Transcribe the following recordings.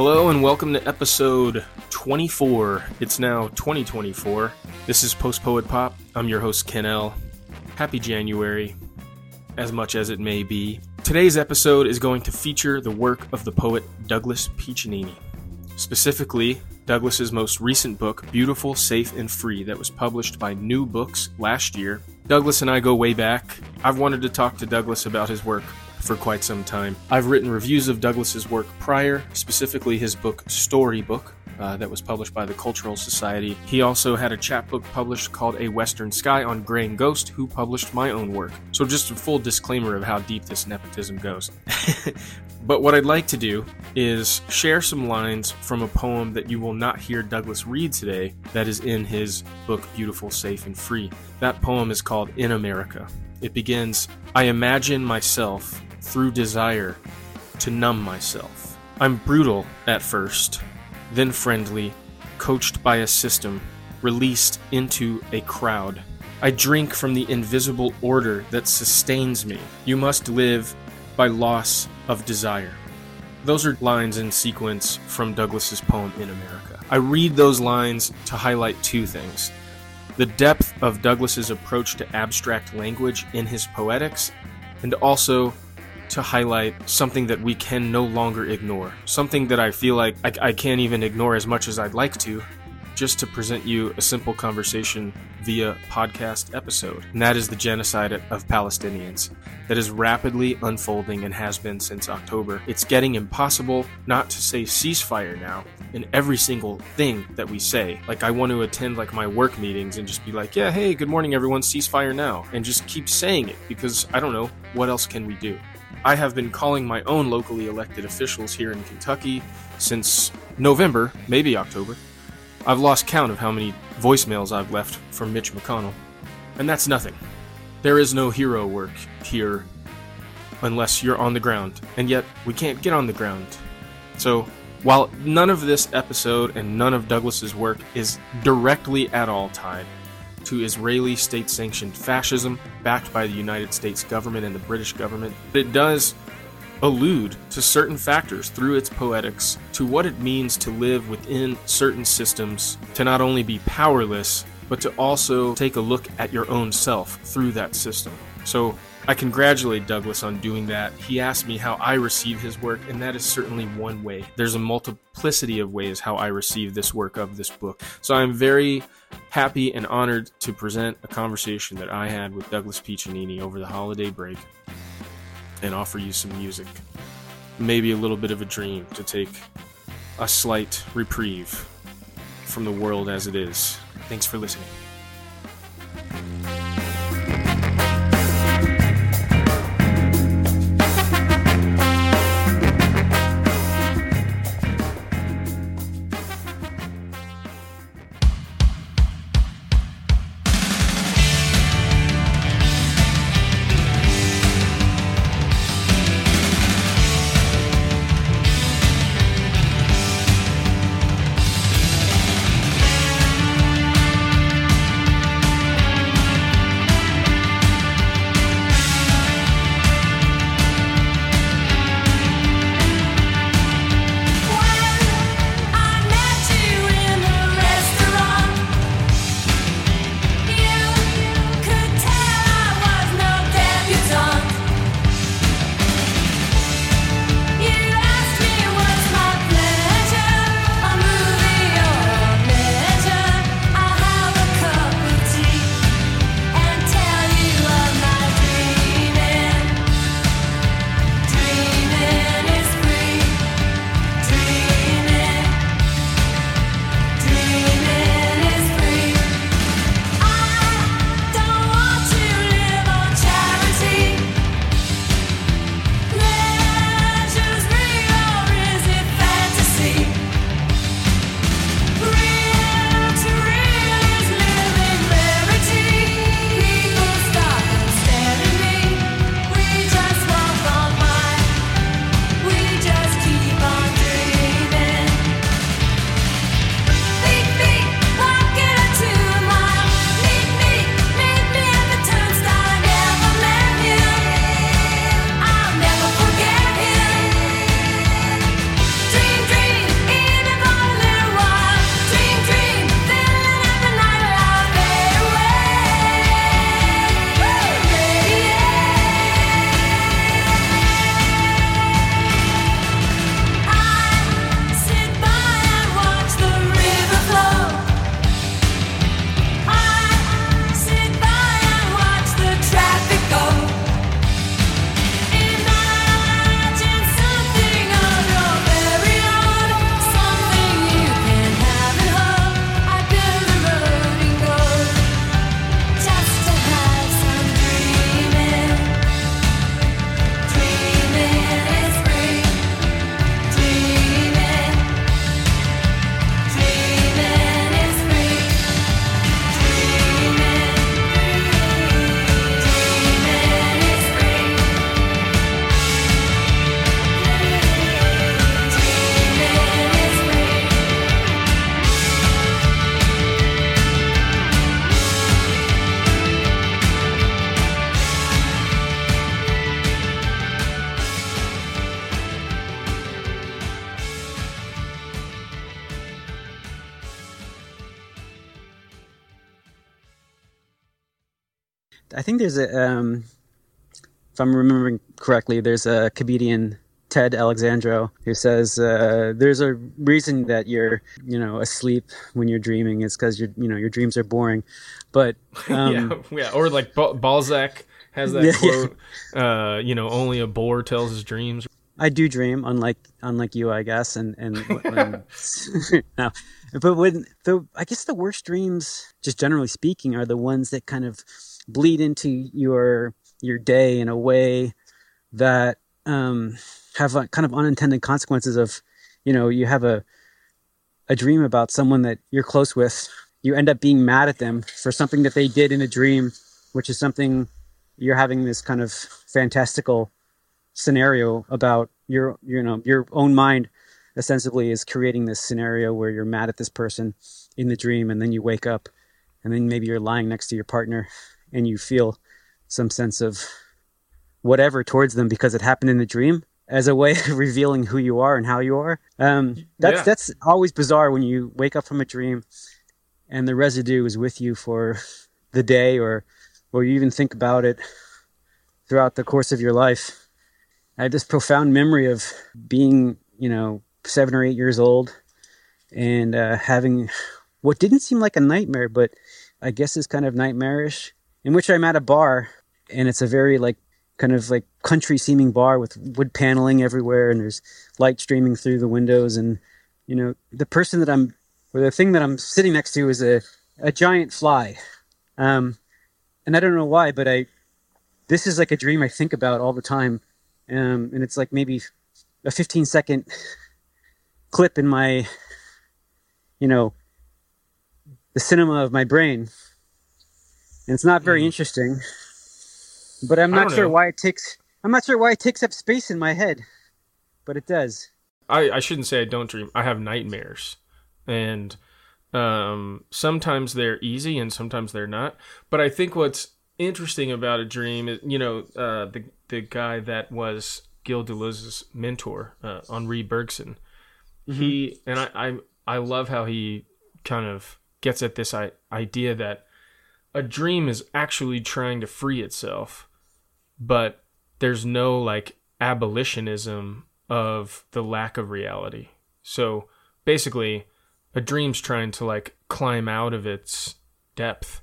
Hello and welcome to episode 24. It's now 2024. This is Post Poet Pop. I'm your host, Ken L. Happy January, as much as it may be. Today's episode is going to feature the work of the poet Douglas Piccinnini. Specifically, Douglas's most recent book, Beautiful, Safe, and Free, that was published by New Books last year. Douglas and I go way back. I've wanted to talk to Douglas about his work for quite some time. I've written reviews of Douglas's work prior, specifically his book Storybook. Uh, that was published by the Cultural Society. He also had a chapbook published called A Western Sky on Greying Ghost, who published my own work. So, just a full disclaimer of how deep this nepotism goes. but what I'd like to do is share some lines from a poem that you will not hear Douglas read today that is in his book Beautiful, Safe, and Free. That poem is called In America. It begins I imagine myself through desire to numb myself. I'm brutal at first, then friendly, coached by a system, released into a crowd. I drink from the invisible order that sustains me. You must live by loss of desire. Those are lines in sequence from Douglas's poem In America. I read those lines to highlight two things. The depth of Douglas's approach to abstract language in his poetics, and also to highlight something that we can no longer ignore. Something that I feel like I, I, can't even ignore as much as I'd like to, just to present you a simple conversation via podcast episode. And that is the genocide of Palestinians that is rapidly unfolding and has been since October. It's getting impossible not to say ceasefire now in every single thing that we say. Like I want to attend like my work meetings and just be like, "Yeah, hey, good morning everyone, ceasefire now." And just keep saying it because I don't know, what else can we do? I have been calling my own locally elected officials here in Kentucky since November, maybe October. I've lost count of how many voicemails I've left from Mitch McConnell. And that's nothing. There is no hero work here unless you're on the ground. And yet, we can't get on the ground. So, while none of this episode and none of Douglas's work is directly at all tied to Israeli state sanctioned fascism backed by the United States government and the British government. But it does allude to certain factors through its poetics to what it means to live within certain systems, to not only be powerless, but to also take a look at your own self through that system. So I congratulate Douglas on doing that. He asked me how I receive his work, and that is certainly one way. There's a multiplicity of ways how I receive this work of this book. So I'm very happy and honored to present a conversation that I had with Douglas Piccinnini over the holiday break and offer you some music. Maybe a little bit of a dream to take a slight reprieve from the world as it is. Thanks for listening. There's a, um, if I'm remembering correctly, there's a comedian Ted Alexandro who says uh, there's a reason that you're you know asleep when you're dreaming. It's because your you know your dreams are boring. But um, yeah, yeah, or like Balzac has that yeah, quote. Yeah. Uh, you know, only a bore tells his dreams. I do dream, unlike unlike you, I guess, and and when, no, but when the I guess the worst dreams, just generally speaking, are the ones that kind of bleed into your your day in a way that um, have kind of unintended consequences of, you know, you have a a dream about someone that you're close with, you end up being mad at them for something that they did in a dream, which is something you're having this kind of fantastical scenario about your you know your own mind ostensibly is creating this scenario where you're mad at this person in the dream and then you wake up and then maybe you're lying next to your partner and you feel some sense of whatever towards them because it happened in the dream as a way of revealing who you are and how you are. Um, that's yeah. that's always bizarre when you wake up from a dream and the residue is with you for the day or or you even think about it throughout the course of your life. I have this profound memory of being, you know, seven or eight years old and uh, having what didn't seem like a nightmare, but I guess is kind of nightmarish, in which I'm at a bar and it's a very like kind of like country seeming bar with wood paneling everywhere and there's light streaming through the windows and you know the person that I'm or the thing that I'm sitting next to is a a giant fly. Um, and I don't know why, but I this is like a dream I think about all the time um, and it's like maybe a 15 second clip in my, you know, the cinema of my brain. And it's not very mm. interesting, but I'm not sure know. why it takes. I'm not sure why it takes up space in my head, but it does. I, I shouldn't say I don't dream. I have nightmares, and um, sometimes they're easy and sometimes they're not. But I think what's interesting about a dream is, you know, uh, the the guy that was Gilles Deleuze's mentor, uh, Henri Bergson. Mm-hmm. He and I, I I love how he kind of gets at this idea that a dream is actually trying to free itself, but there's no like abolitionism of the lack of reality. So basically, a dream's trying to like climb out of its depth,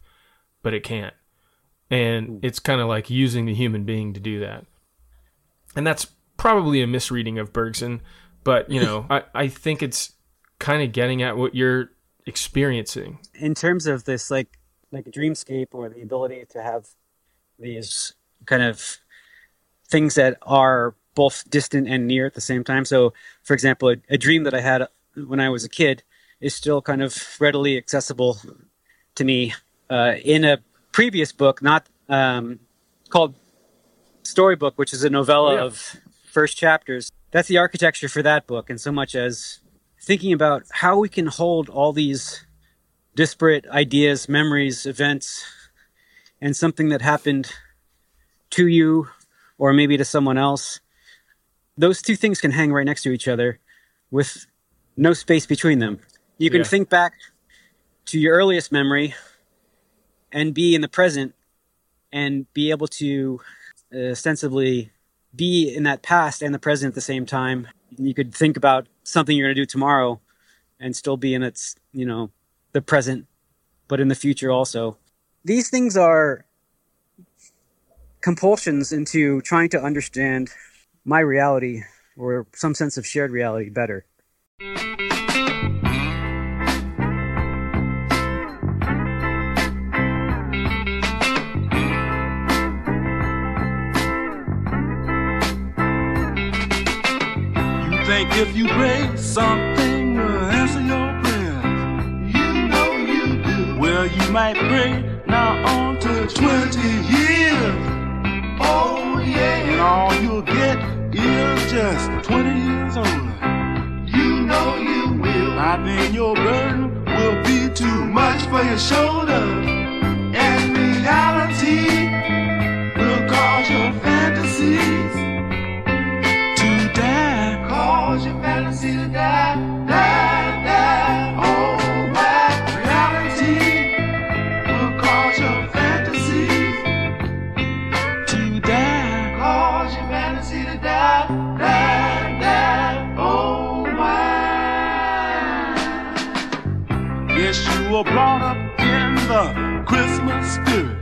but it can't. And it's kind of like using the human being to do that. And that's probably a misreading of bergson but you know I, I think it's kind of getting at what you're experiencing. In terms of this like like a dreamscape or the ability to have these kind of things that are both distant and near at the same time so for example a, a dream that i had when i was a kid is still kind of readily accessible to me uh, in a previous book, not um, called Storybook, which is a novella oh, yeah. of first chapters. That's the architecture for that book, and so much as thinking about how we can hold all these disparate ideas, memories, events, and something that happened to you or maybe to someone else. Those two things can hang right next to each other with no space between them. You can yeah. think back to your earliest memory and be in the present and be able to uh, ostensibly be in that past and the present at the same time. You could think about something you're going to do tomorrow and still be in its, you know, the present, but in the future also. These things are compulsions into trying to understand my reality or some sense of shared reality better. think if you pray, something might bring now on to 20 years. Oh, yeah. And all you'll get is just 20 years older. You know you will. I think your burden will be too much for your shoulders. And reality will cause your fantasies to die. cause your fantasy to die, Christmas spirit.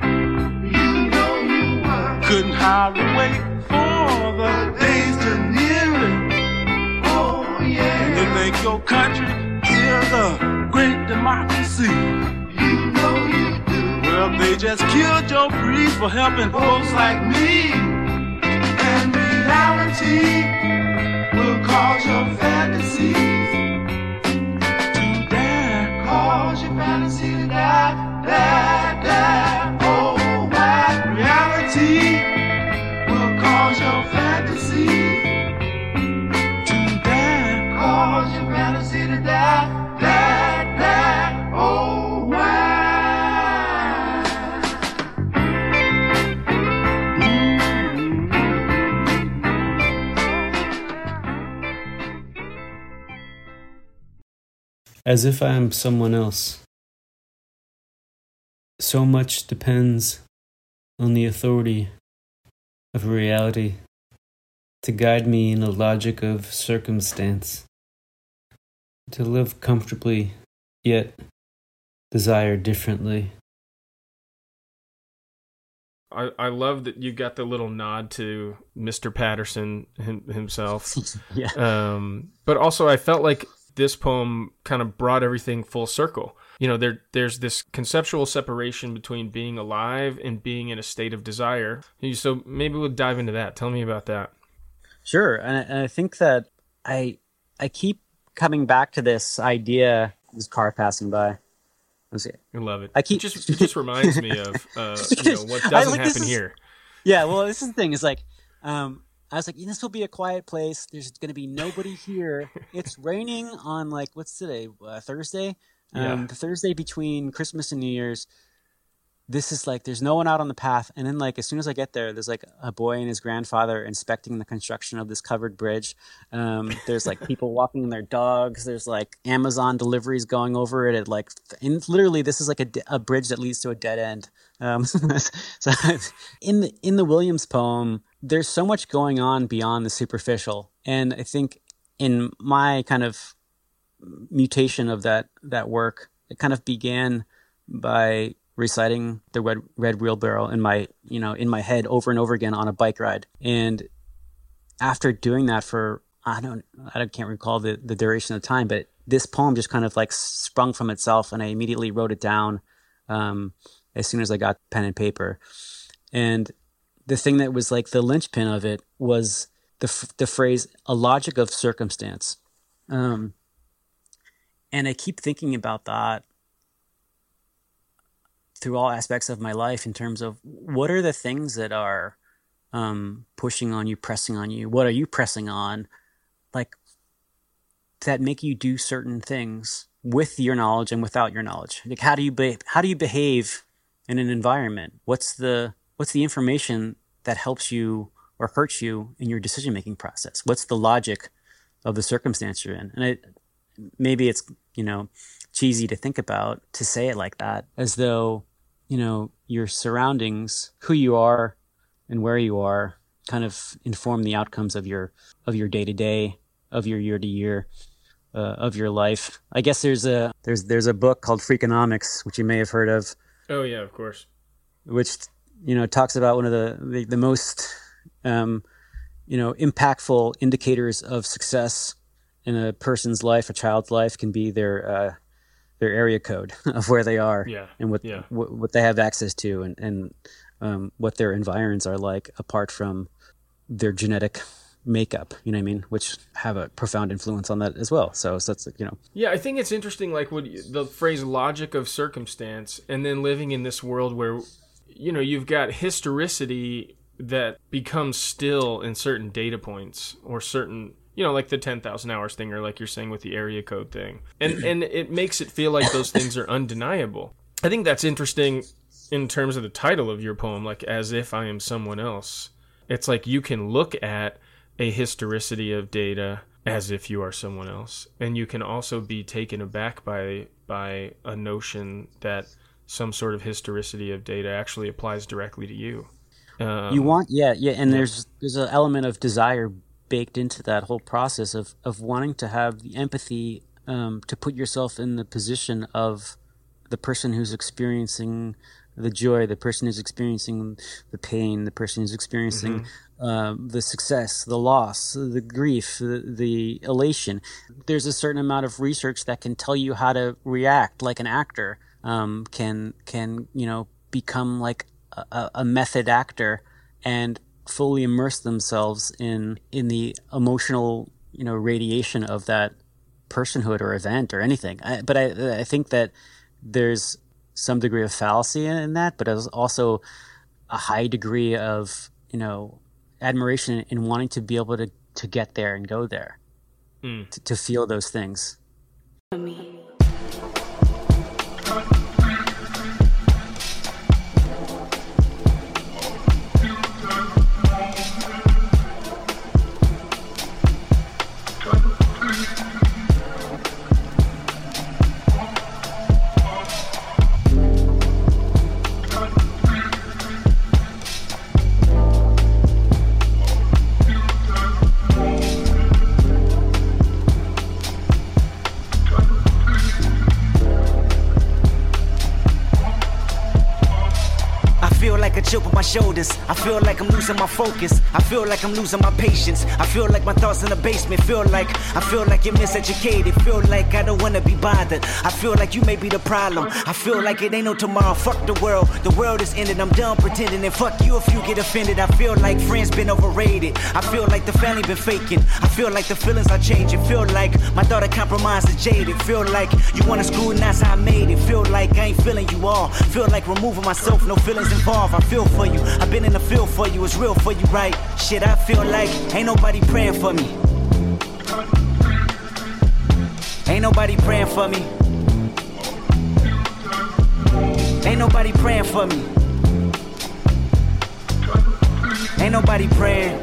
You know you were. Couldn't hardly wait for the days to near it. Oh yeah. And make your country is a great democracy. You know you do. Well, they just killed your breed for helping folks like me. And reality will cause your fantasies. Cause your fantasy to die, die, As if I am someone else. So much depends on the authority of reality to guide me in a logic of circumstance, to live comfortably, yet desire differently. I, I love that you got the little nod to Mr. Patterson him, himself. yeah. um, but also I felt like this poem kind of brought everything full circle. You know, there there's this conceptual separation between being alive and being in a state of desire. So maybe we'll dive into that. Tell me about that. Sure, and I, and I think that I I keep coming back to this idea. This car passing by. Let's see. I love it. I keep- it just it just reminds me of uh, you know what doesn't like happen is- here. Yeah, well, this is the thing. Is like, um, I was like, this will be a quiet place. There's going to be nobody here. It's raining on like what's today? Uh, Thursday. Um, Yeah. Thursday between Christmas and New Year's. This is like there's no one out on the path, and then like as soon as I get there, there's like a boy and his grandfather inspecting the construction of this covered bridge. Um, there's like people walking their dogs. There's like Amazon deliveries going over it. At like, and literally, this is like a, a bridge that leads to a dead end. Um, so in the in the Williams poem, there's so much going on beyond the superficial, and I think in my kind of mutation of that that work, it kind of began by reciting the red red wheelbarrow in my you know in my head over and over again on a bike ride, and after doing that for I don't I can't recall the the duration of time, but this poem just kind of like sprung from itself, and I immediately wrote it down. Um, as soon as I got pen and paper, and the thing that was like the linchpin of it was the f- the phrase "a logic of circumstance," um, and I keep thinking about that through all aspects of my life in terms of what are the things that are um, pushing on you, pressing on you. What are you pressing on, like that make you do certain things with your knowledge and without your knowledge? Like how do you be- how do you behave in an environment? What's the what's the information that helps you or hurts you in your decision making process? What's the logic of the circumstance you're in? And it, maybe it's you know cheesy to think about to say it like that, as though you know your surroundings, who you are, and where you are, kind of inform the outcomes of your of your day to day, of your year to year. Uh, of your life, I guess there's a there's there's a book called Freakonomics, which you may have heard of, Oh yeah, of course. which you know talks about one of the the, the most um, you know impactful indicators of success in a person's life, a child's life, can be their uh, their area code of where they are Yeah. and what Yeah. what, what they have access to and and um, what their environs are like apart from their genetic makeup. You know what I mean? Which have a profound influence on that as well. So, so that's you know Yeah, I think it's interesting, like what the phrase "logic of circumstance," and then living in this world where, you know, you've got historicity that becomes still in certain data points or certain, you know, like the ten thousand hours thing, or like you're saying with the area code thing, and and it makes it feel like those things are undeniable. I think that's interesting in terms of the title of your poem, like "As If I Am Someone Else." It's like you can look at a historicity of data as if you are someone else. And you can also be taken aback by by a notion that some sort of historicity of data actually applies directly to you. Um, you want yeah yeah and there's there's an element of desire baked into that whole process of of wanting to have the empathy um, to put yourself in the position of the person who's experiencing the joy, the person who's experiencing the pain, the person who's experiencing Mm-hmm. Uh, the success, the loss, the grief, the, the elation. There's a certain amount of research that can tell you how to react, like an actor um, can can you know become like a- a, method actor and fully immerse themselves in in the emotional you know radiation of that personhood or event or anything. I, but I I think that there's some degree of fallacy in, in that, but also a high degree of you know admiration in wanting to be able to to get there and go there Mm. to, to feel those things. My shoulders. I feel like I'm losing my focus. I feel like I'm losing my patience. I feel like my thoughts in the basement. Feel like I feel like you're miseducated. Feel like I don't wanna be bothered. I feel like you may be the problem. I feel like it ain't no tomorrow. Fuck the world. The world is ended. I'm done pretending. And fuck you if you get offended. I feel like friends been overrated. I feel like the family been faking. I feel like the feelings are changing. Feel like my daughter compromised and jaded. Feel like you wanna scrutinize how I made it. Feel like I ain't feeling you all. Feel like removing myself. No feelings involved. I feel for you. I've been in the field for you. It's real for you, right? Shit, I feel like ain't nobody praying for me. Ain't nobody praying for me. Ain't nobody praying for me. Ain't nobody praying.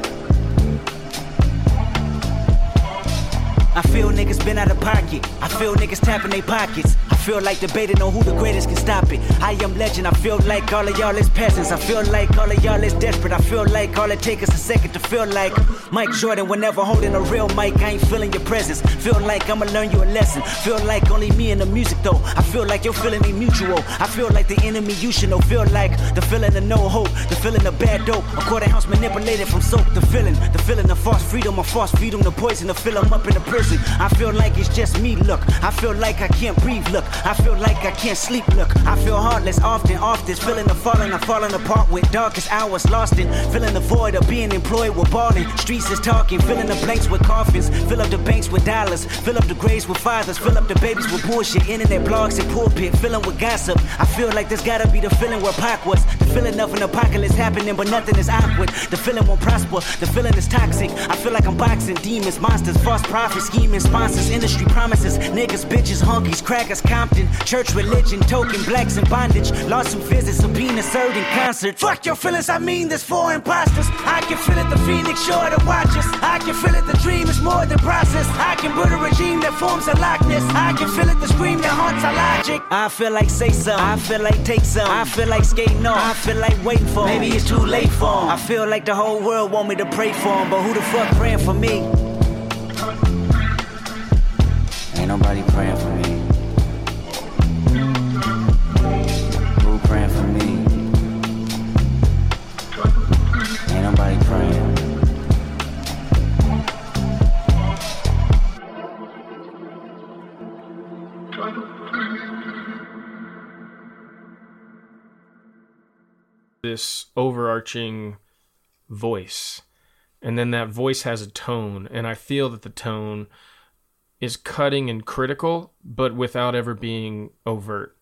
I feel niggas been out of pocket. I feel niggas tapping their pockets. I feel like debating on who the greatest can stop it. I am legend. I feel like all of y'all is peasants. I feel like all of y'all is desperate. I feel like all it takes is a second to feel like Mike Jordan. Whenever holding a real mic, I ain't feeling your presence. Feel like I'ma learn you a lesson. Feel like only me and the music though. I feel like you're feeling me mutual. I feel like the enemy you should know. Feel like the feeling of no hope, the feeling of bad dope. A quarter ounce manipulated from soap. The feeling, the feeling of false freedom, a false freedom, the poison to fill 'em up in the prison. I feel like it's just me. Look, I feel like I can't breathe. Look, I feel like I can't sleep. Look, I feel heartless often, often. feeling the falling, I'm falling apart with darkest hours lost in. Feeling the void of being employed with balling. Streets is talking, filling the blanks with coffins. Fill up the banks with dollars. Fill up the graves with fathers. Fill up the babies with bullshit. Internet blogs and pulpit. Filling with gossip. I feel like there's gotta be the feeling where Pac was. The feeling of an apocalypse happening, but nothing is awkward. The feeling won't prosper. The feeling is toxic. I feel like I'm boxing demons, monsters, false prophets, scheming sponsors, industry promises. Niggas, bitches, honkies, crackers, Compton. Church religion, token, blacks in bondage. Lawsuit visits, subpoena served in concert. Fuck your feelings, I mean this for imposters. I can feel it, the phoenix sure to watch us. I can feel it, the dream is more than process. I can build a regime that forms a likeness. I can feel it, the scream that haunts our logic. I feel like say some, I feel like take some. I feel like skating on, I feel like waiting for. Maybe it's too late for 'em. I feel like the whole world want me to pray for 'em, but who the fuck praying for me? Ain't nobody praying for me. This overarching voice. And then that voice has a tone and i feel that the tone is cutting and critical but without ever being overt.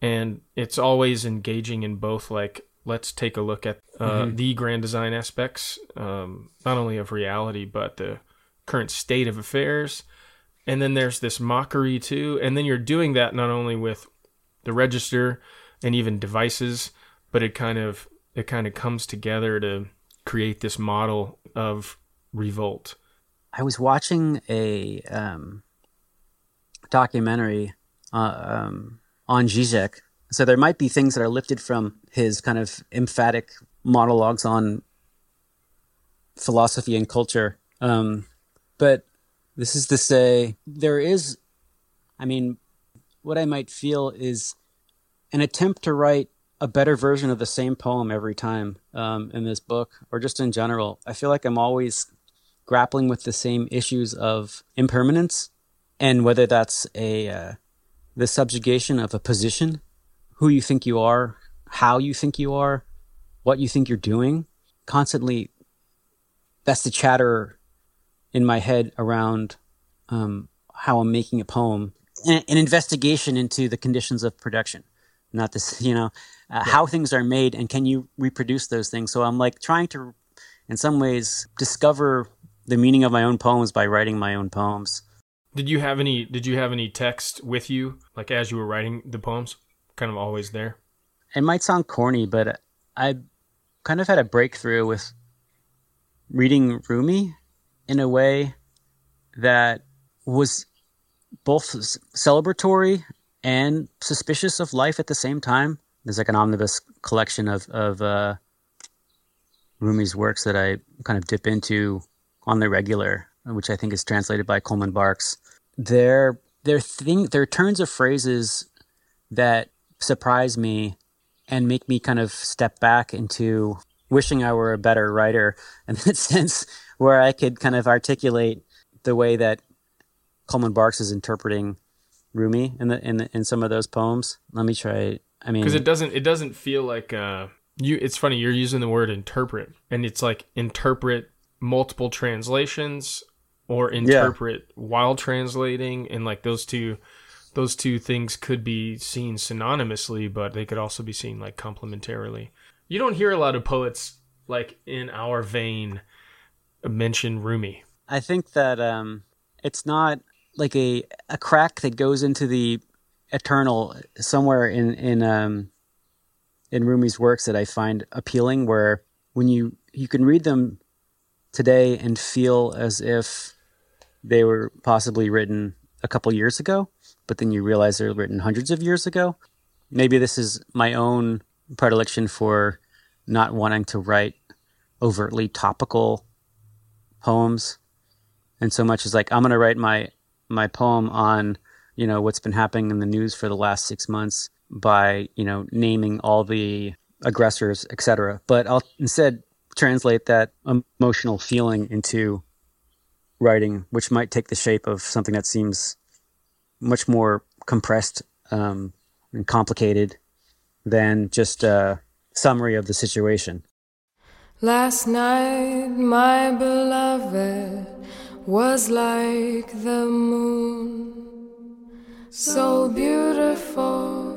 And it's always engaging in both like let's take a look at uh, the grand design aspects um, not only of reality but the current state of affairs. And then there's this mockery too. And then you're doing that not only with the register and even devices but it kind of it kind of comes together to create this model of revolt I was watching a um, documentary uh, um, on Zizek. So there might be things that are lifted from his kind of emphatic monologues on philosophy and culture. Um, but this is to say, there is, I mean, what I might feel is an attempt to write a better version of the same poem every time um, in this book, or just in general. I feel like I'm always grappling with the same issues of impermanence, and whether that's a uh, the subjugation of a position, who you think you are, how you think you are, what you think you're doing. Constantly, that's the chatter in my head around um, how I'm making a poem, an, an investigation into the conditions of production not this you know uh, yeah. how things are made and can you reproduce those things so i'm like trying to in some ways discover the meaning of my own poems by writing my own poems did you have any did you have any text with you like as you were writing the poems kind of always there it might sound corny but i kind of had a breakthrough with reading rumi in a way that was both celebratory and suspicious of life at the same time. There's like an omnibus collection of of uh, Rumi's works that I kind of dip into on the regular, which I think is translated by Coleman Barks. They're they're thing they're turns of phrases that surprise me and make me kind of step back into wishing I were a better writer in that sense, where I could kind of articulate the way that Coleman Barks is interpreting Rumi in the in the, in some of those poems. Let me try. I mean, because it doesn't it doesn't feel like uh you. It's funny you're using the word interpret, and it's like interpret multiple translations or interpret yeah. while translating, and like those two those two things could be seen synonymously, but they could also be seen like complementarily. You don't hear a lot of poets like in our vein mention Rumi. I think that um, it's not like a a crack that goes into the eternal somewhere in in um in Rumi's works that I find appealing where when you you can read them today and feel as if they were possibly written a couple years ago, but then you realize they're written hundreds of years ago. Maybe this is my own predilection for not wanting to write overtly topical poems and so much as like I'm going to write my my poem on you know what's been happening in the news for the last six months by you know naming all the aggressors, etc. But I'll instead translate that emotional feeling into writing, which might take the shape of something that seems much more compressed um, and complicated than just a summary of the situation. Last night, my beloved was like the moon, so beautiful.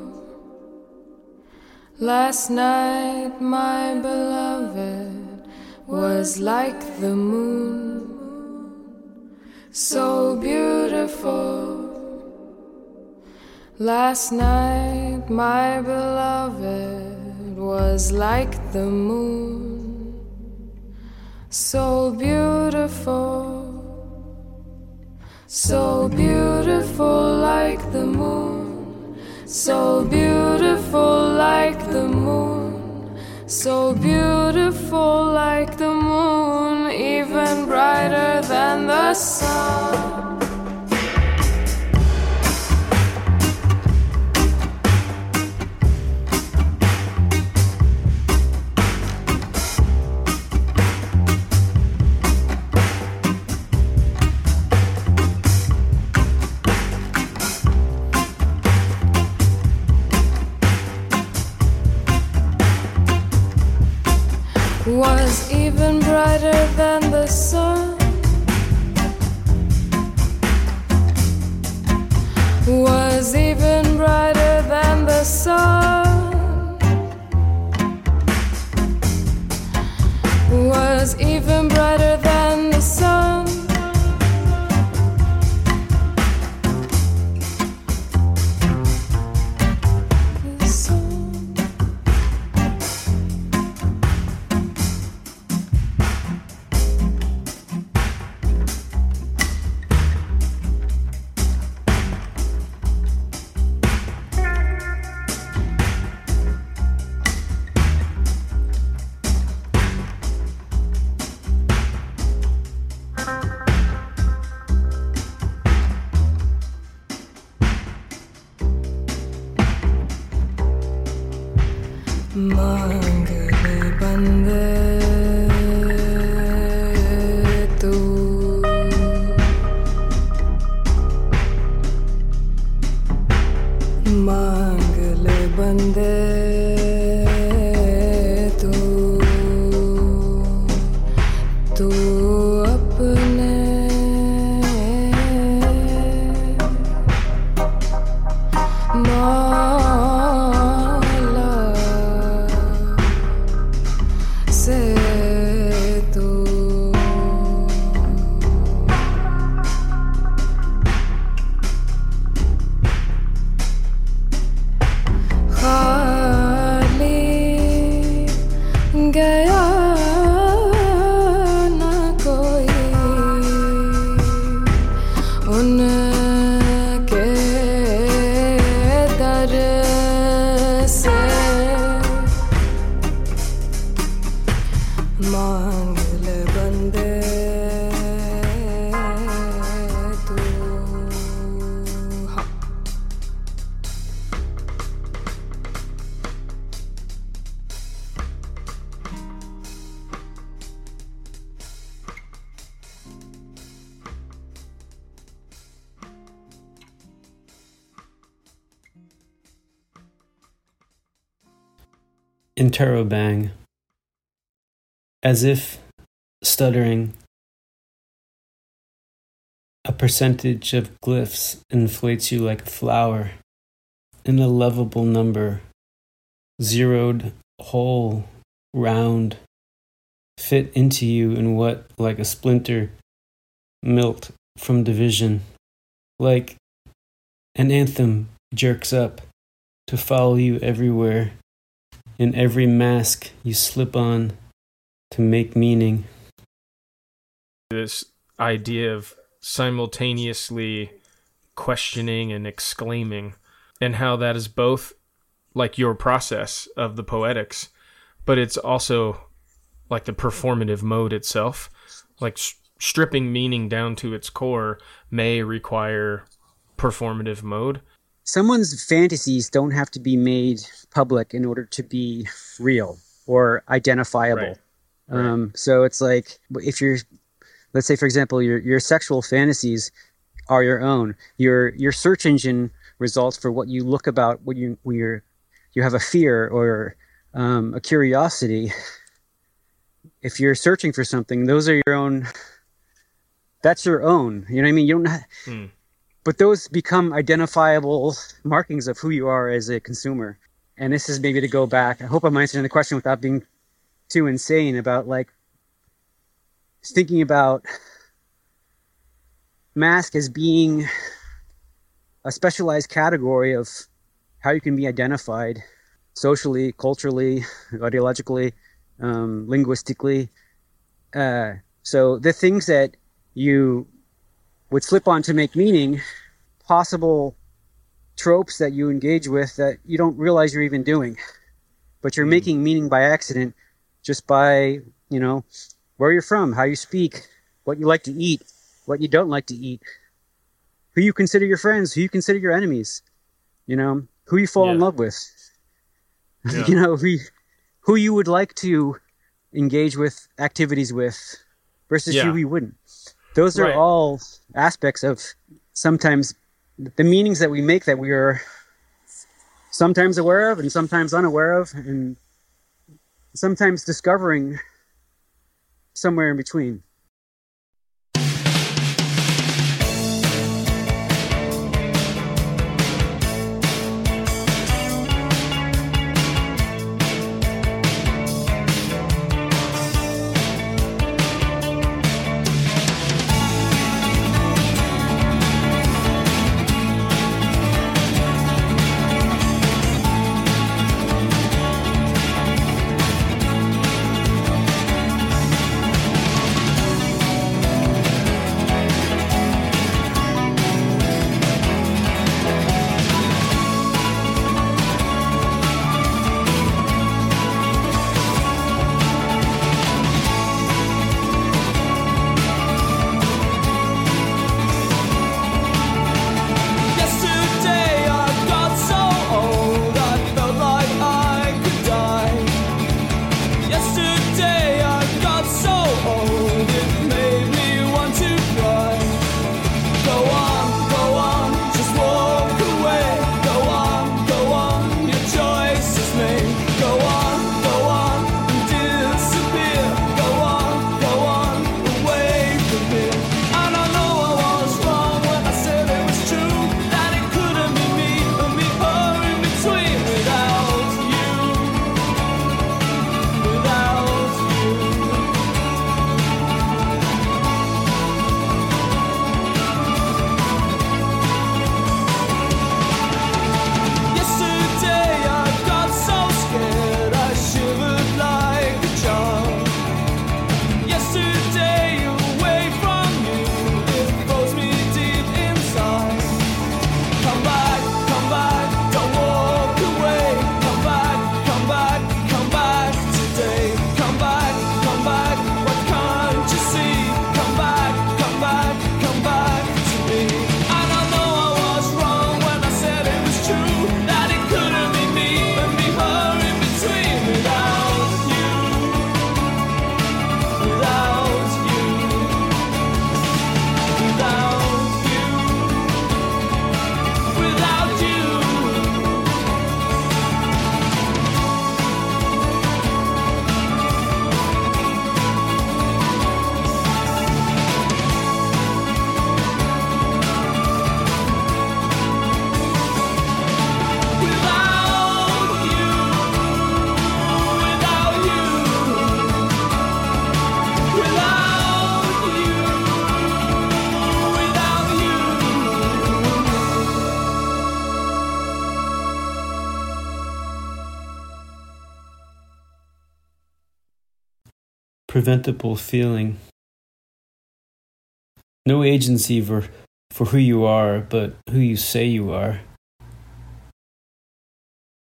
Last night, my beloved was like the moon, so beautiful. Last night, my beloved was like the moon, so beautiful. So beautiful like the moon, so beautiful like the moon, so beautiful like the moon, even brighter than the sun. Interrobang. As if stuttering, a percentage of glyphs inflates you like a flower, in a lovable number, zeroed, whole, round, fit into you in what, like a splinter, milt from division, like an anthem jerks up to follow you everywhere in every mask you slip on to make meaning. This idea of simultaneously questioning and exclaiming, and how that is both like your process of the poetics, but it's also like the performative mode itself. Like s- stripping meaning down to its core may require performative mode. someone's fantasies don't have to be made public in order to be real or identifiable. Right. Um, so it's like if you're, let's say for example, your your sexual fantasies are your own. Your your search engine results for what you look about when you when you're you have a fear or um, a curiosity. If you're searching for something, those are your own. That's your own. You know what I mean? You don't. Ha- Hmm. but those become identifiable markings of who you are as a consumer. And this is maybe to go back. I hope I'm answering the question without being too insane about like thinking about mask as being a specialized category of how you can be identified socially, culturally, ideologically, um, linguistically. Uh, so the things that you would slip on to make meaning, possible tropes that you engage with that you don't realize you're even doing, but you're making meaning by accident just by, you know, where you're from, how you speak, what you like to eat, what you don't like to eat, who you consider your friends, who you consider your enemies, you know, who you fall in love with, Yeah. you know, who, who you would like to engage with activities with versus Yeah. who you wouldn't. Those are Right. all aspects of sometimes the meanings that we make that we are sometimes aware of and sometimes unaware of and sometimes discovering somewhere in between. Preventable feeling. No agency for, for who you are, but who you say you are.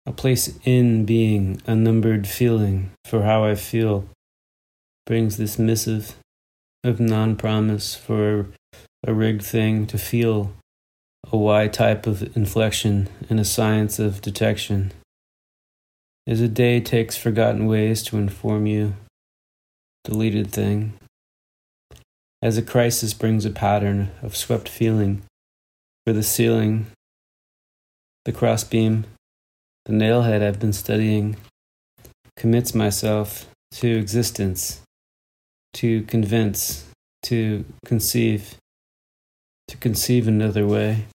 A place in being, a numbered feeling for how I feel, brings this missive of non promise for a rigged thing to feel a Y type of inflection and a science of detection. As a day takes forgotten ways to inform you, deleted thing. As a crisis brings a pattern of swept feeling for the ceiling, the crossbeam, the nailhead I've been studying, commits myself to existence, to convince, to conceive, to conceive another way.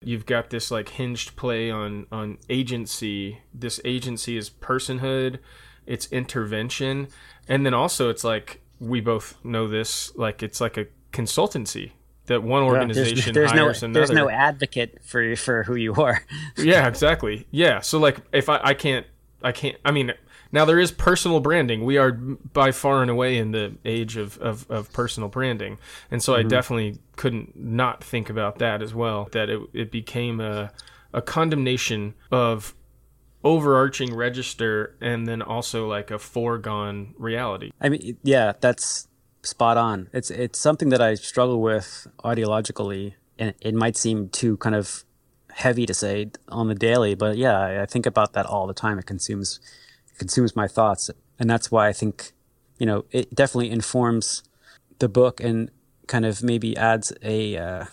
You've got this like hinged play on on agency. This agency is personhood, it's intervention, and then also it's like we both know this like it's like a consultancy that one organization there's, there's hires no, another. There's no advocate for for who you are. yeah, exactly. Yeah, so like if I I can't I can't I mean now there is personal branding. We are by far and away in the age of, of, of personal branding, and so mm-hmm. I definitely couldn't not think about that as well. That it it became a a condemnation of overarching register and then also like a foregone reality. I mean, yeah, that's spot on. It's it's something that I struggle with ideologically, and it might seem too kind of heavy to say on the daily, but yeah, I, I think about that all the time. It consumes consumes my thoughts, and that's why I think you know it definitely informs the book and kind of maybe adds a uh,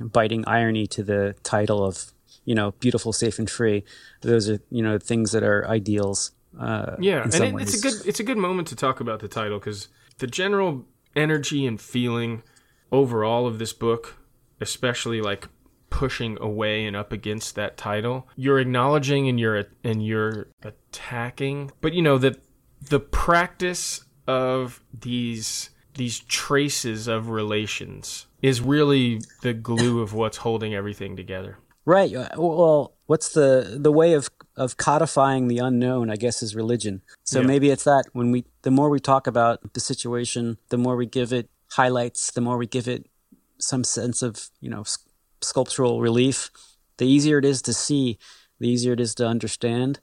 biting irony to the title of you know beautiful, safe, and free. Those are you know things that are ideals. Uh, yeah, and it, it's a good it's a good moment to talk about the title because the general energy and feeling overall of this book, especially like pushing away and up against that title. You're acknowledging and you're and you're attacking, but you know that the practice of these these traces of relations is really the glue of what's holding everything together. Right. Uh, well, what's the the way of of codifying the unknown? I guess is religion. So yeah. maybe it's that when we the more we talk about the situation, the more we give it highlights, the more we give it some sense of you know sculptural relief, the easier it is to see, the easier it is to understand.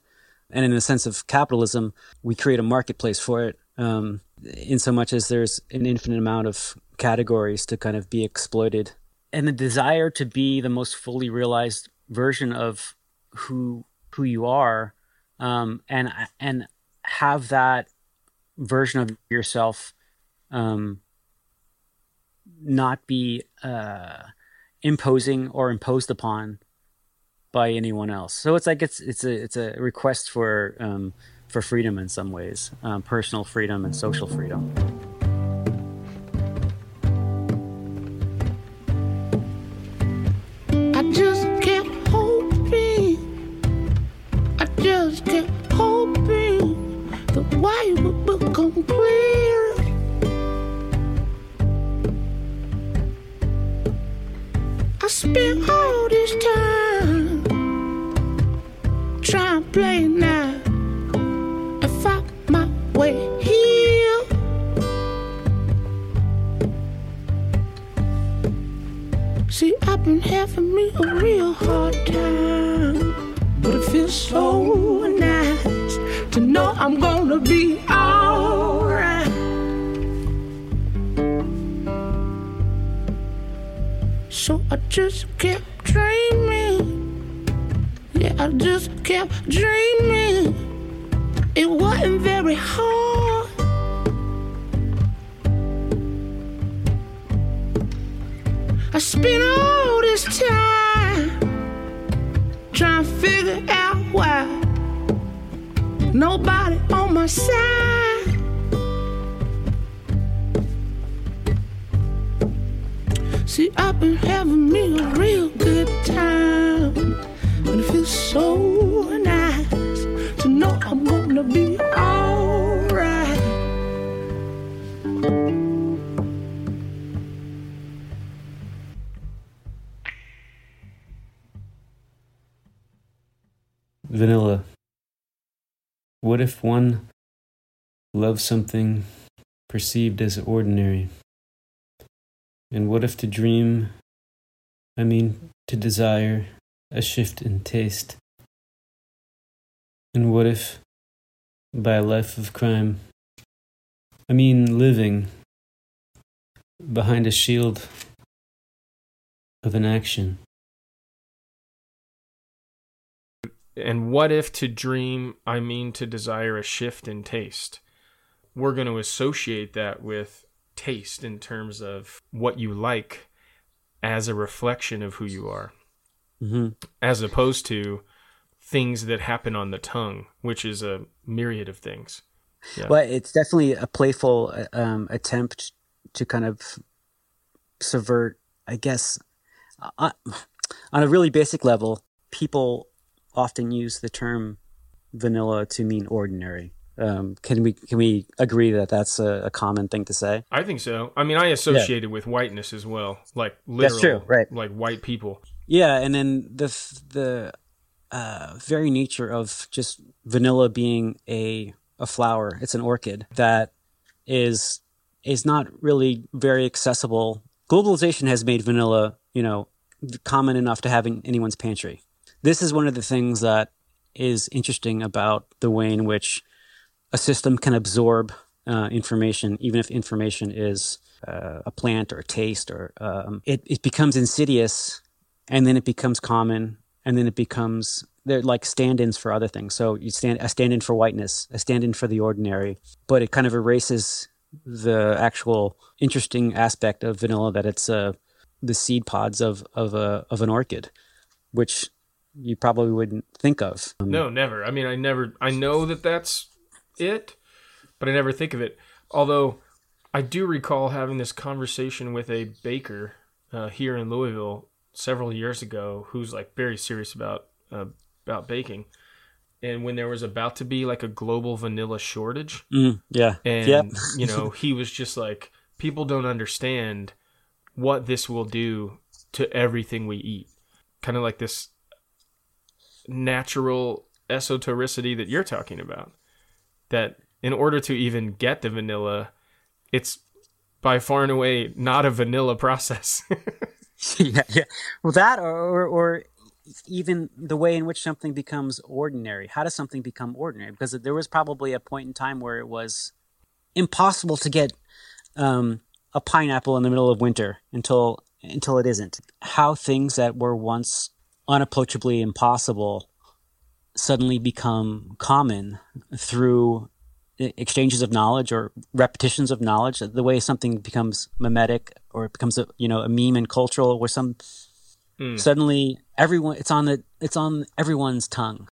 And in the sense of capitalism, we create a marketplace for it, um, in so much as there's an infinite amount of categories to kind of be exploited. And the desire to be the most fully realized version of who who you are, um, and and have that version of yourself um, not be uh, imposing or imposed upon by anyone else. So it's like it's it's a it's a request for um, for freedom in some ways, um, personal freedom and social freedom. Would become clear. I spent all this time trying to play now and find my way here. See, I've been having me a real hard time, but it feels so nice to know I'm gonna be alright. So I just kept dreaming. Yeah, I just kept dreaming. It wasn't very hard. Nobody on my side. See, I've been having me a real good time. And it feels so nice to know I'm gonna be What if one love something perceived as ordinary? And what if to dream, I mean to desire, a shift in taste? And what if, by a life of crime, I mean living behind a shield of an And what if to dream, I mean to desire a shift in taste? We're going to associate that with taste in terms of what you like as a reflection of who you are, hmm as opposed to things that happen on the tongue, which is a myriad of things. Yeah. Well, it's definitely a playful um, attempt to kind of subvert, I guess, uh, on a really basic level. People often use the term vanilla to mean ordinary. Um, can we can we agree that that's a, a common thing to say? I think so. I mean, I associate it with whiteness as well, like literal, That's true, right. like white people. Yeah, and then the the uh, very nature of just vanilla being a a flower, it's an orchid that is is not really very accessible. Globalization has made vanilla, you know, common enough to have in anyone's pantry. This is one of the things that is interesting about the way in which a system can absorb uh, information, even if information is uh, a plant or a taste, or um, it, it becomes insidious and then it becomes common and then it becomes they're like stand-ins for other things. So you stand a stand-in for whiteness a stand-in for the ordinary but it kind of erases the actual interesting aspect of vanilla that it's uh, the seed pods of of a of an orchid which you probably wouldn't think of Um, No, never. I mean, I never. I know that that's it, but I never think of it. Although I do recall having this conversation with a baker uh, here in Louisville several years ago, who's like very serious about uh, about baking. And when there was about to be like a global vanilla shortage, mm, yeah and yep you know, he was just like, people don't understand what this will do to everything we eat. Kind of like this natural esotericity that you're talking about. That in order to even get the vanilla, it's by far and away not a vanilla process. yeah, yeah. Well, that or, or even the way in which something becomes ordinary. How does something become ordinary? Because there was probably a point in time where it was impossible to get um, a pineapple in the middle of winter until until it isn't. How things that were once unapproachably impossible suddenly become common through exchanges of knowledge or repetitions of knowledge the way something becomes mimetic or it becomes a you know a meme and cultural where some Hmm. suddenly everyone it's on the it's on everyone's tongue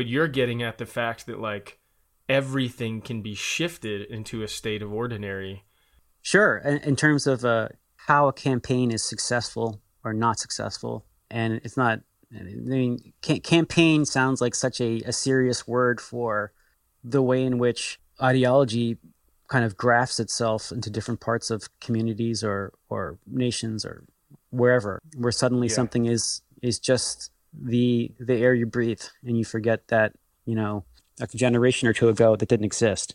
but you're getting at the fact that like everything can be shifted into a state of ordinary. Sure, in, in terms of uh, how a campaign is successful or not successful, and it's not. I mean, ca- campaign sounds like such a, a serious word for the way in which ideology kind of grafts itself into different parts of communities or or nations or wherever, where suddenly Yeah. something is is just the the air you breathe, and you forget that you know a generation or two ago that didn't exist.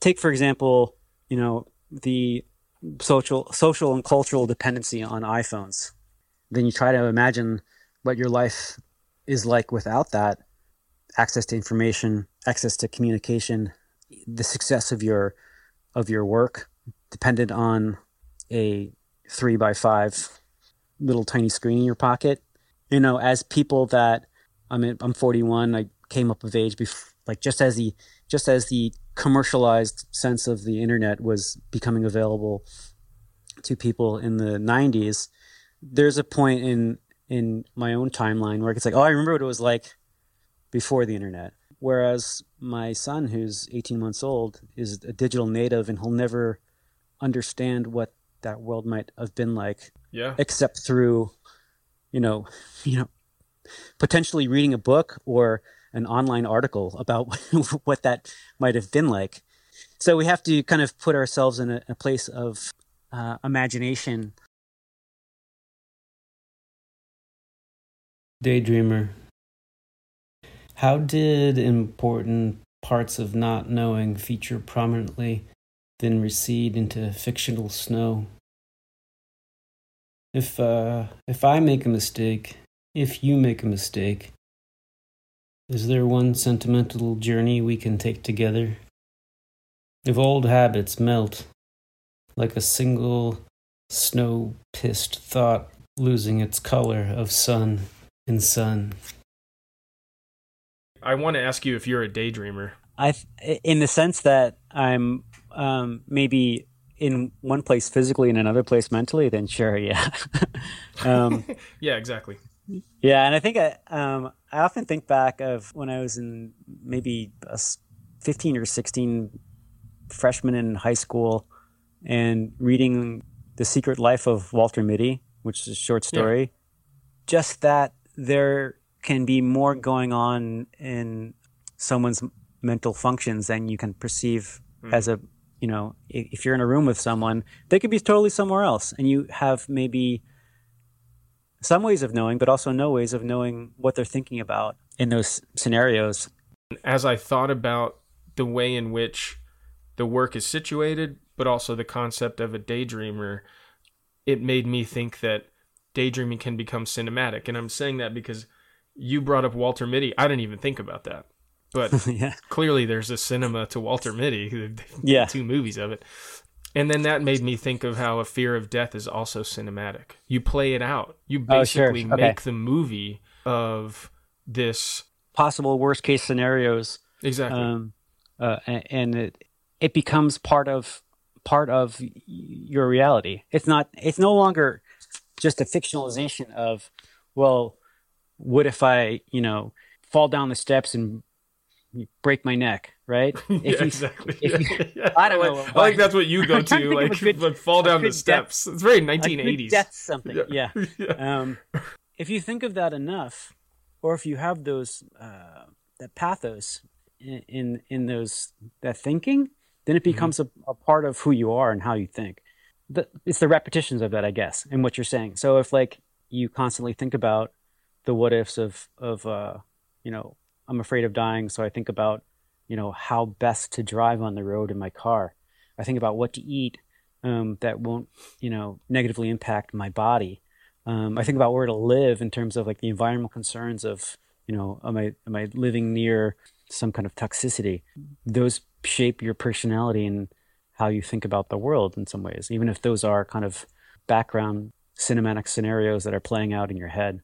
Take for example, you know the social social and cultural dependency on iPhones. Then you try to imagine what your life is like without that access to information, access to communication, the success of your of your work depended on a three by five little tiny screen in your pocket. You know, as people that I mean, I'm 41. I came up of age before, like just as the just as the commercialized sense of the internet was becoming available to people in the 90s. There's a point in in my own timeline where it's like, oh, I remember what it was like before the internet. Whereas my son, who's 18 months old, is a digital native and he'll never understand what that world might have been like Yeah. except through you know you know potentially reading a book or an online article about what that might have been like so we have to kind of put ourselves in a, a place of uh, imagination Daydreamer. How did important parts of not knowing feature prominently, then recede into fictional snow? If uh if I make a mistake, if you make a mistake, is there one sentimental journey we can take together? If old habits melt like a single snow pissed thought losing its color of sun and sun. I want to ask you if you're a daydreamer. i th- in the sense that i'm um, maybe in one place physically and another place mentally then sure yeah um, Yeah, exactly. Yeah, and I think I, um, I often think back of when I was in maybe a s- 15 or 16 freshman in high school and reading The Secret Life of Walter Mitty, which is a short story. Just that there can be more going on in someone's mental functions than you can perceive as a, you know, if you're in a room with someone, they could be totally somewhere else and you have maybe some ways of knowing, but also no ways of knowing what they're thinking about in those scenarios. As I thought about the way in which the work is situated, but also the concept of a daydreamer, it made me think that daydreaming can become cinematic. And I'm saying that because you brought up Walter Mitty. I didn't even think about that. But yeah. clearly there's a cinema to Walter Mitty. Yeah. two movies of it. And then that made me think of how a fear of death is also cinematic. You play it out. You Oh, sure. basically Okay. make the movie of this Possible worst case scenarios. exactly. Um, uh, and it, it becomes part of part of your reality. It's not. It's no longer just a fictionalization of, well, what if I, you know, fall down the steps and break my neck, right? yeah, If you- exactly. if you- Yeah, yeah. I don't like, know, I like that's what you go to, like good- but fall down the steps. It's very a good 1980s. death something. Yeah. yeah. um, if you think of that enough, or if you have those uh, that pathos in, in in those that thinking, then it becomes a, a part of who you are and how you think. The, it's the repetitions of that, I guess, and what you're saying. So if like you constantly think about the what ifs of of uh, you know I'm afraid of dying, so I think about you know how best to drive on the road in my car. I think about what to eat um, that won't you know negatively impact my body. Um, I think about where to live in terms of like the environmental concerns of you know am I am I living near some kind of toxicity? Those shape your personality and how you think about the world in some ways, even if those are kind of background cinematic scenarios that are playing out in your head.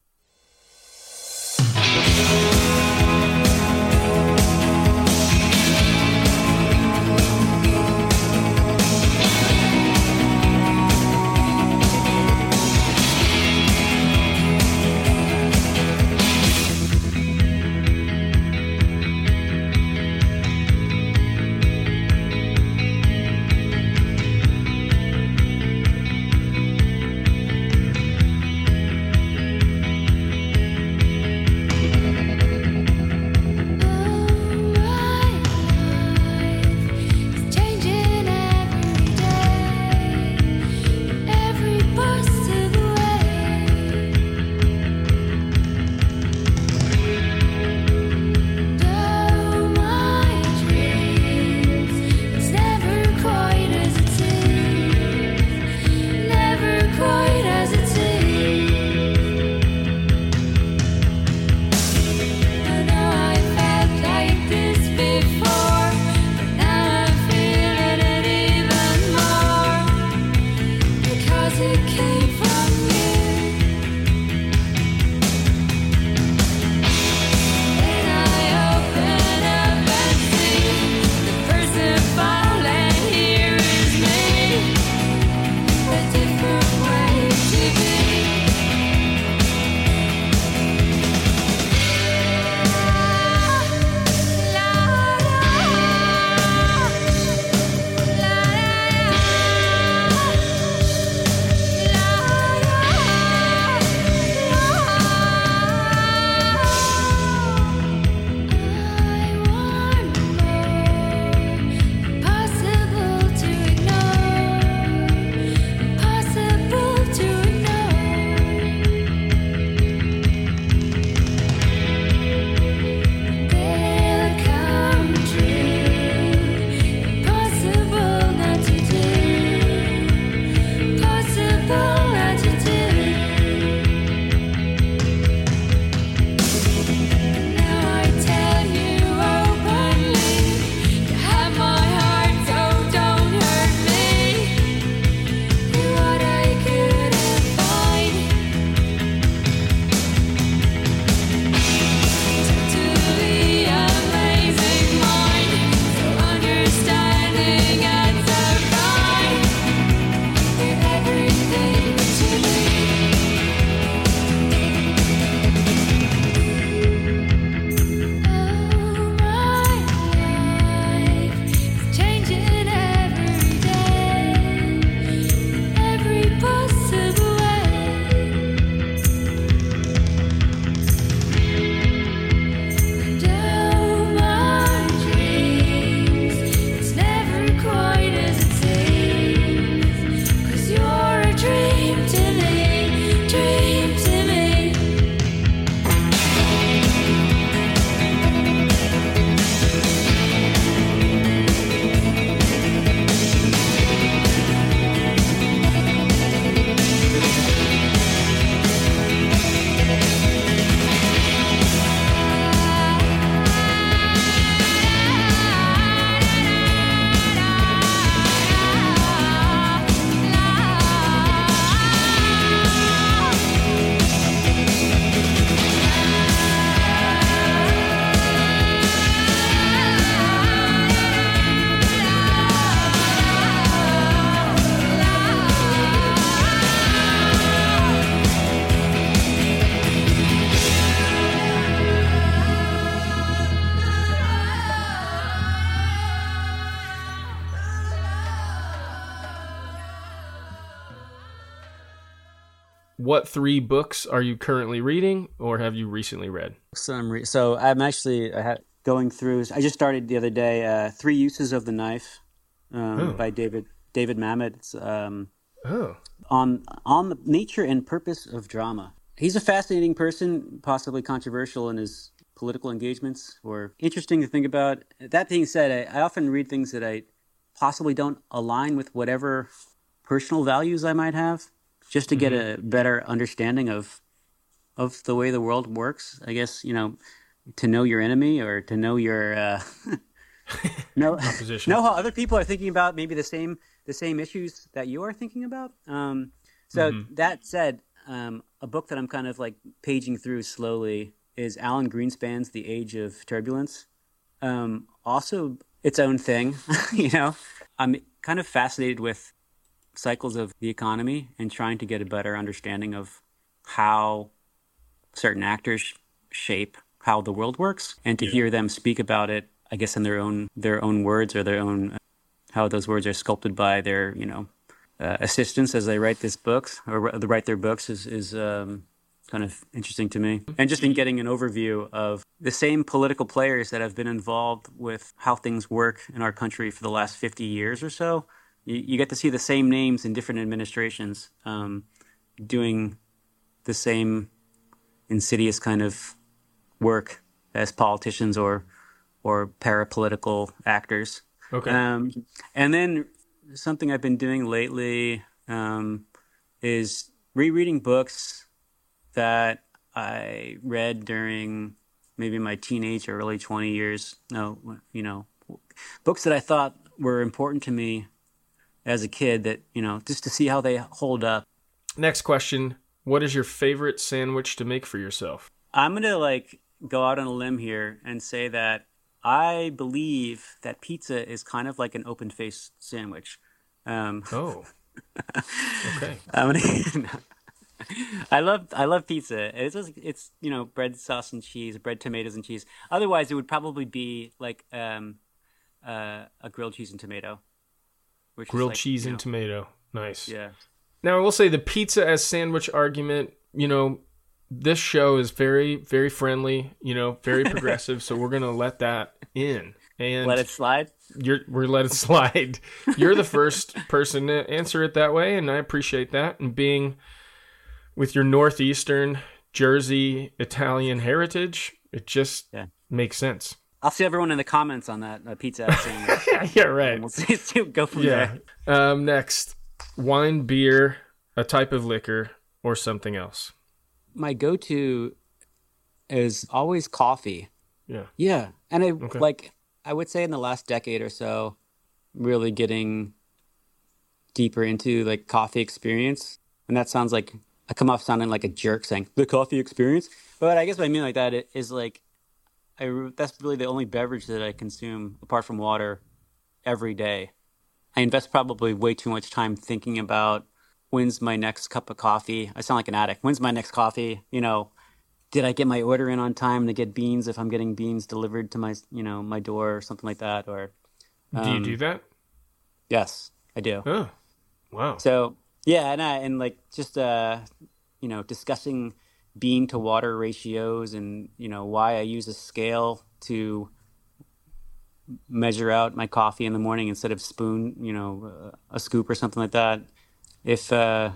Three books are you currently reading or have you recently read? So I'm re- so I'm actually ha- going through. I just started the other day. Uh, Three Uses of the Knife um, Oh. by David David Mamet. It's um, Oh, on on the nature and purpose of drama. He's a fascinating person, possibly controversial in his political engagements, or interesting to think about. That being said, I, I often read things that I possibly don't align with whatever personal values I might have, just to get a better understanding of of the way the world works. I guess you know to know your enemy or to know your uh, Opposition. know how other people are thinking about maybe the same the same issues that you are thinking about. Um, so that said, um, a book that I'm kind of like paging through slowly is Alan Greenspan's The Age of Turbulence. Um, also, its own thing. you know, I'm kind of fascinated with cycles of the economy and trying to get a better understanding of how certain actors shape how the world works and to hear them speak about it i guess in their own their own words or their own how those words are sculpted by their you know uh, assistants as they write these books or ri- write their books is is um, kind of interesting to me. And just in getting an overview of the same political players that have been involved with how things work in our country for the last 50 years or so you, you get to see the same names in different administrations um, doing the same insidious kind of work as politicians or or parapolitical actors. okay. Um, and then something I've been doing lately um, is rereading books that I read during maybe my teenage or early 20 years. No, you know, books that I thought were important to me as a kid that, you know, just to see how they hold up. Next question. What is your favorite sandwich to make for yourself? I'm gonna like go out on a limb here and say that I believe that pizza is kind of like an open faced sandwich. Um, Oh. okay. I'm gonna. I love I love pizza. It's just, it's you know bread sauce and cheese, bread tomatoes and cheese. Otherwise, it would probably be like um, uh, a grilled cheese and tomato. Which Grilled like, cheese and know, tomato. Nice. Yeah. Now, I will say the pizza as sandwich argument, you know, this show is very, very friendly, you know, very progressive. so we're going to let that in. And Let it slide. you're, we're let it slide. You're the first person to answer it that way. And I appreciate that. And being with your Northeastern Jersey Italian heritage, it just Yeah. makes sense. I'll see everyone in the comments on that uh, pizza sandwich. yeah, right. we'll see, see, go from Yeah. there. Um, next, wine, beer, a type of liquor, or something else. my go-to is always coffee. Yeah. Yeah, and I Okay. like I would say in the last decade or so, really getting deeper into like coffee experience. And that sounds like I come off sounding like a jerk saying the coffee experience, but I guess what I mean like that is like I that's really the only beverage that I consume apart from water every day. I invest probably way too much time thinking about when's my next cup of coffee. I sound like an addict. When's my next coffee? You know, did I get my order in on time to get beans if I'm getting beans delivered to my, you know, my door or something like that or Do you Um, do that? yes, I do. Oh, wow. So, yeah, and I, and like just uh, you know, discussing bean to water ratios and, you know, why I use a scale to measure out my coffee in the morning instead of spoon, you know, a scoop or something like that. If uh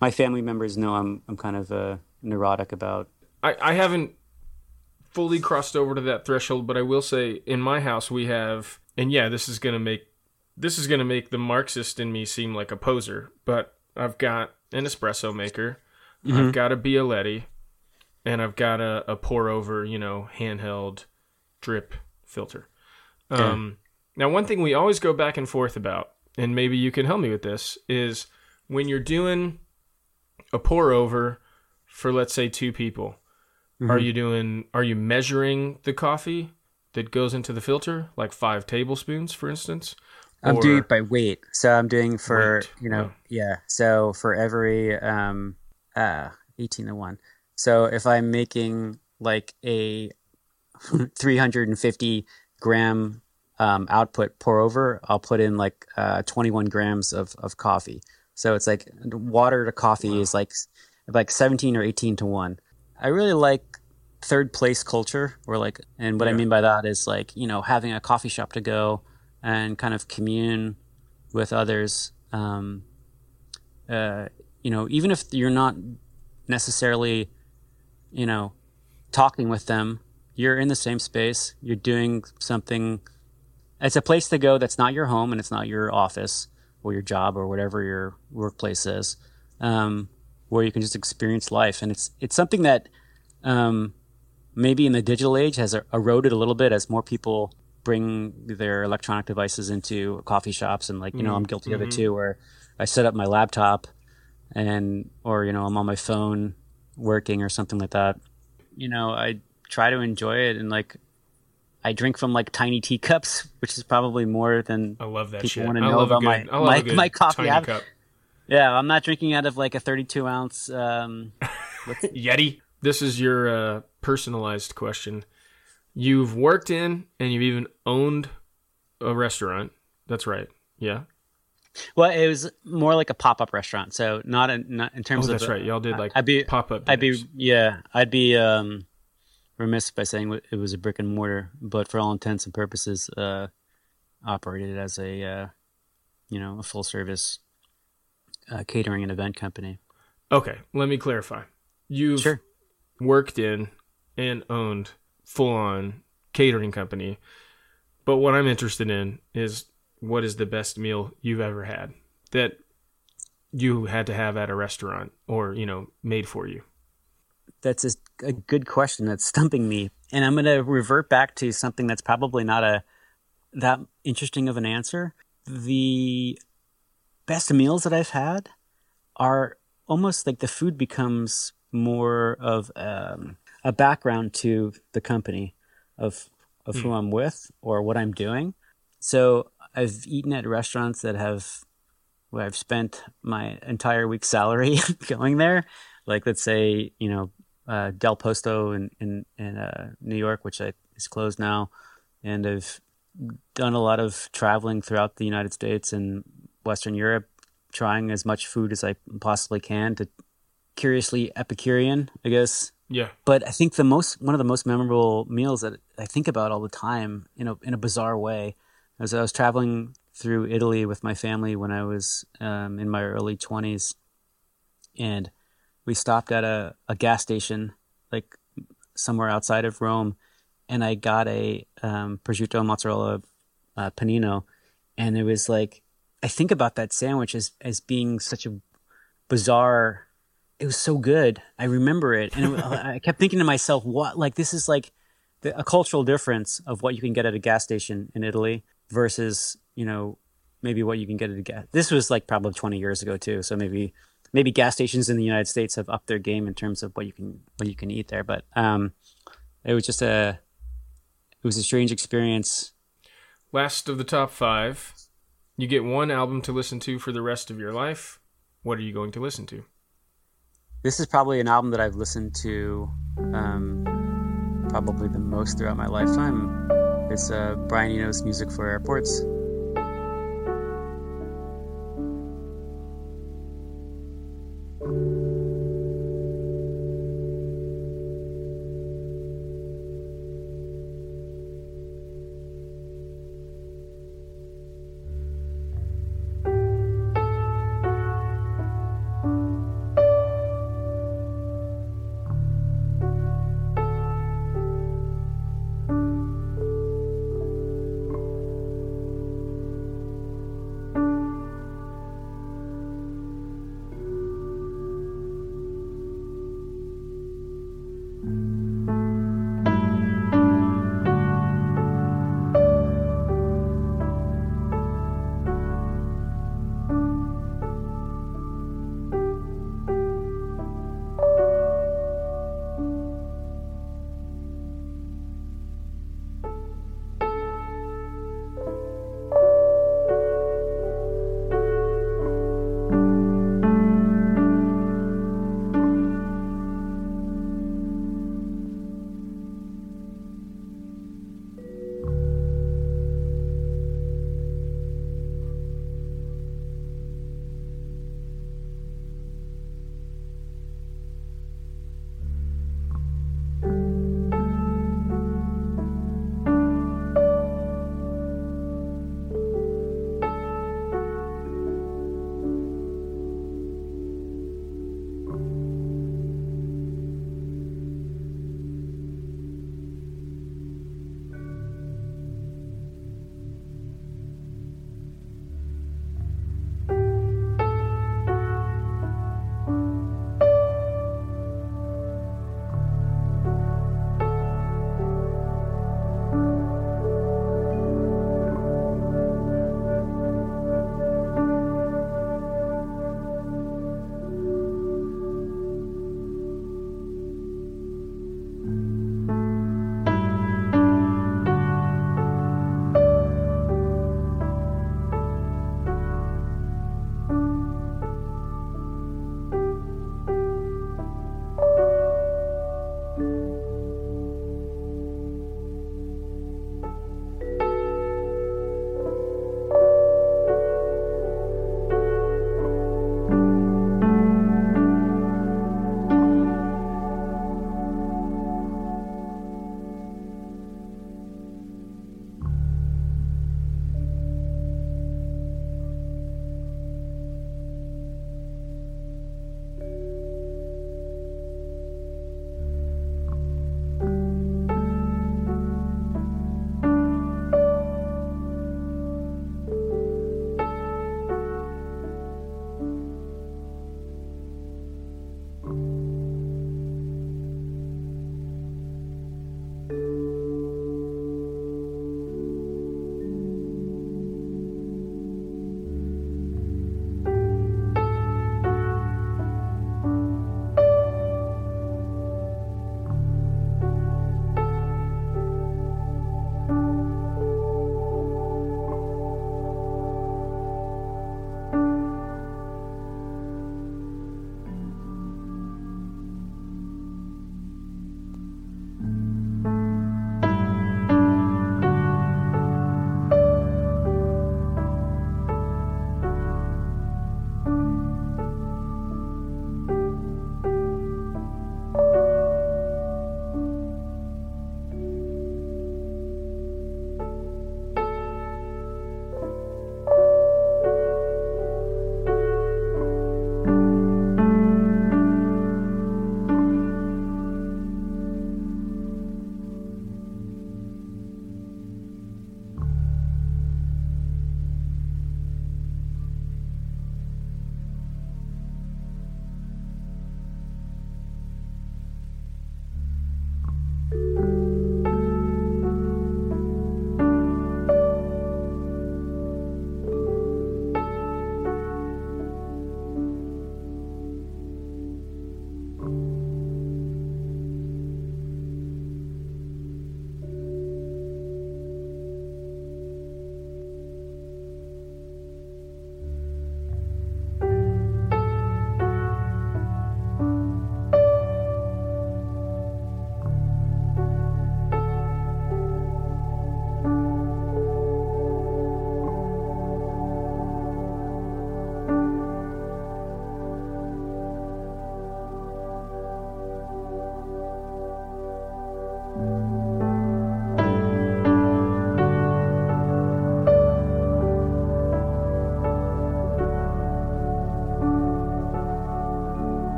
my family members know I'm I'm kind of uh, neurotic about I, I haven't fully crossed over to that threshold, but I will say in my house we have, and yeah, this is gonna make this is gonna make the Marxist in me seem like a poser, but I've got an espresso maker, I've got a Bialetti, and I've got a, a pour over, you know, handheld drip filter. Um, now, one thing we always go back and forth about, and maybe you can help me with this, is when you're doing a pour over for, let's say, two people, are you doing, are you measuring the coffee that goes into the filter, like five tablespoons, for instance? I'm Or- doing it by weight. So I'm doing for Weight, you know wow. yeah. So for every um uh eighteen to one. So if I'm making like a 350 gram um, output pour over, I'll put in like uh, 21 grams of, of coffee. So it's like water to coffee is like like 17 or 18 to 1. I really like third place culture or like and what I mean by that is like, you know, having a coffee shop to go and kind of commune with others um uh you know, even if you're not necessarily you know, talking with them, you're in the same space, you're doing something. It's a place to go that's not your home and it's not your office or your job or whatever your workplace is, um, where you can just experience life. And it's it's something that um, maybe in the digital age has er- eroded a little bit as more people bring their electronic devices into coffee shops and like you know I'm guilty of it too, where I set up my laptop and or you know I'm on my phone working or something like that. You know I try to enjoy it and like I drink from like tiny teacups, which is probably more than I love that people shit. want to know about my good- I love my, my coffee. cup. Yeah, I'm not drinking out of like a 32 ounce. Um, what's- Yeti. This is your uh, personalized question. You've worked in and you've even owned a restaurant. That's right. Yeah. Well, it was more like a pop up restaurant, so not in not in Oh, terms of. that's right. Y'all did like I'd be pop up. I'd be yeah, I'd be um, remiss by saying it was a brick and mortar, but for all intents and purposes, uh, operated as a uh, you know a full service uh, catering and event company. Okay, let me clarify. You've Sure. worked in and owned full on catering company. But what I'm interested in is what is the best meal you've ever had that you had to have at a restaurant or, you know, made for you. that's a, a good question. That's stumping me. And i'm going to revert back to something that's probably not a that interesting of an answer. The best meals that i've had are almost like the food becomes more of um, a background to the company of of who i'm with or what i'm doing. So i've eaten at restaurants that have where i've spent my entire week's salary going there like let's say you know uh, Del Posto in in, in uh, New York, which I, is closed now, and I've done a lot of traveling throughout the United States and Western Europe, trying as much food as I possibly can to curiously Epicurean, I guess. Yeah. But I think the most one of the most memorable meals that I think about all the time in a in a bizarre way, as I was traveling through Italy with my family when I was um, in my early twenties, and we stopped at a, a gas station like somewhere outside of Rome, and I got a um, prosciutto mozzarella uh, panino, and it was like I think about that sandwich as as being such a bizarre. It was so good. I remember it, and it, I kept thinking to myself, "What? Like this is like the, a cultural difference of what you can get at a gas station in Italy versus you know maybe what you can get at a gas. This was like probably twenty years ago too, so maybe maybe gas stations in the United States have upped their game in terms of what you can what you can eat there. But um, it was just a it was a strange experience. Last of the top five. You get one album to listen to for the rest of your life. What are you going to listen to? This is probably an album that I've listened to um, probably the most throughout my lifetime. It's uh, Brian Eno's music for airports.